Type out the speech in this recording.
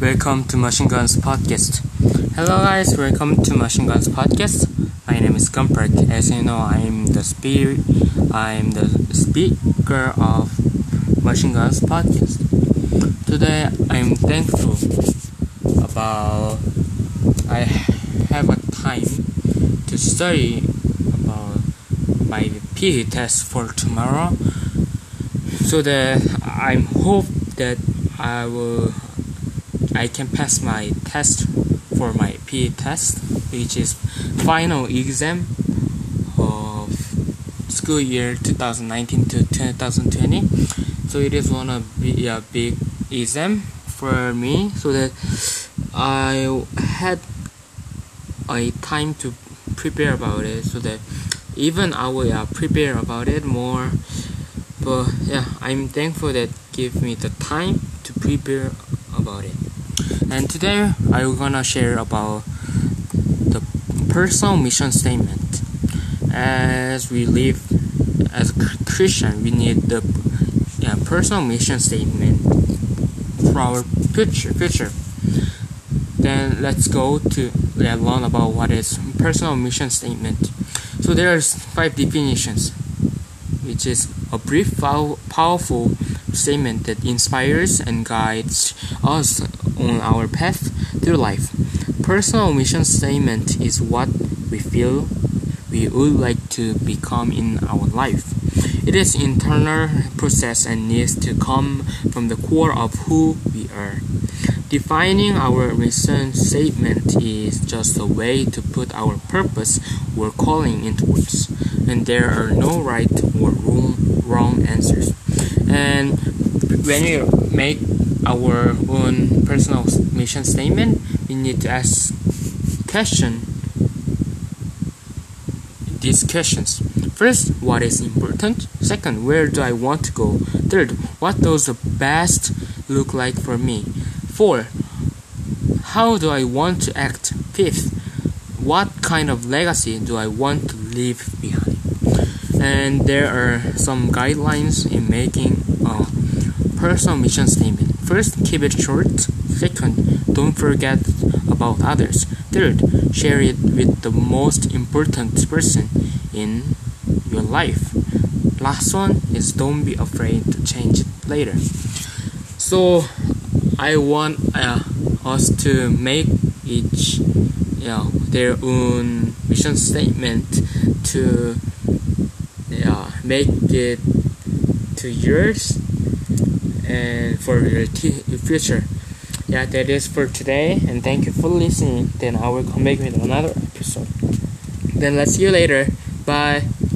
Welcome to Machine Guns Podcast. Hello guys, welcome to Machine Guns Podcast. My name is Gumpark. As you know, I'm the speaker. I'm the speaker of Machine Guns Podcast. Today, I'm thankful about I have a time to study about my PE test for tomorrow. So that I'm hope that I will I can pass my test for my PA test, which is final exam of school year 2019 to 2020. So it is of be a big exam for me, so that I had a time to prepare about it, so that even I will uh, prepare about it more. But yeah, I'm thankful that give me the time to prepare about it. And today I'm gonna share about the personal mission statement. As we live as a Christian, we need the yeah, personal mission statement for our future. Future. Then let's go to learn about what is personal mission statement. So there are five definitions, which is a brief, powerful statement that inspires and guides us on our path through life. Personal mission statement is what we feel we would like to become in our life. It is internal process and needs to come from the core of who we are. Defining our mission statement is just a way to put our purpose or calling into words, and there are no right or wrong answers. And when we make our own personal mission statement, we need to ask question these questions. First, what is important? Second, where do I want to go? Third, what does the best look like for me? Four, how do I want to act? Fifth, what kind of legacy do I want to leave behind? And there are some guidelines in making a personal mission statement. First, keep it short. Second, don't forget about others. Third, share it with the most important person in your life. Last one is don't be afraid to change it later. So, I want uh, us to make each you know, their own mission statement to yeah, make it to yours and for your t- future. Yeah, that is for today, and thank you for listening. Then I will come back with another episode. Then let's see you later. Bye.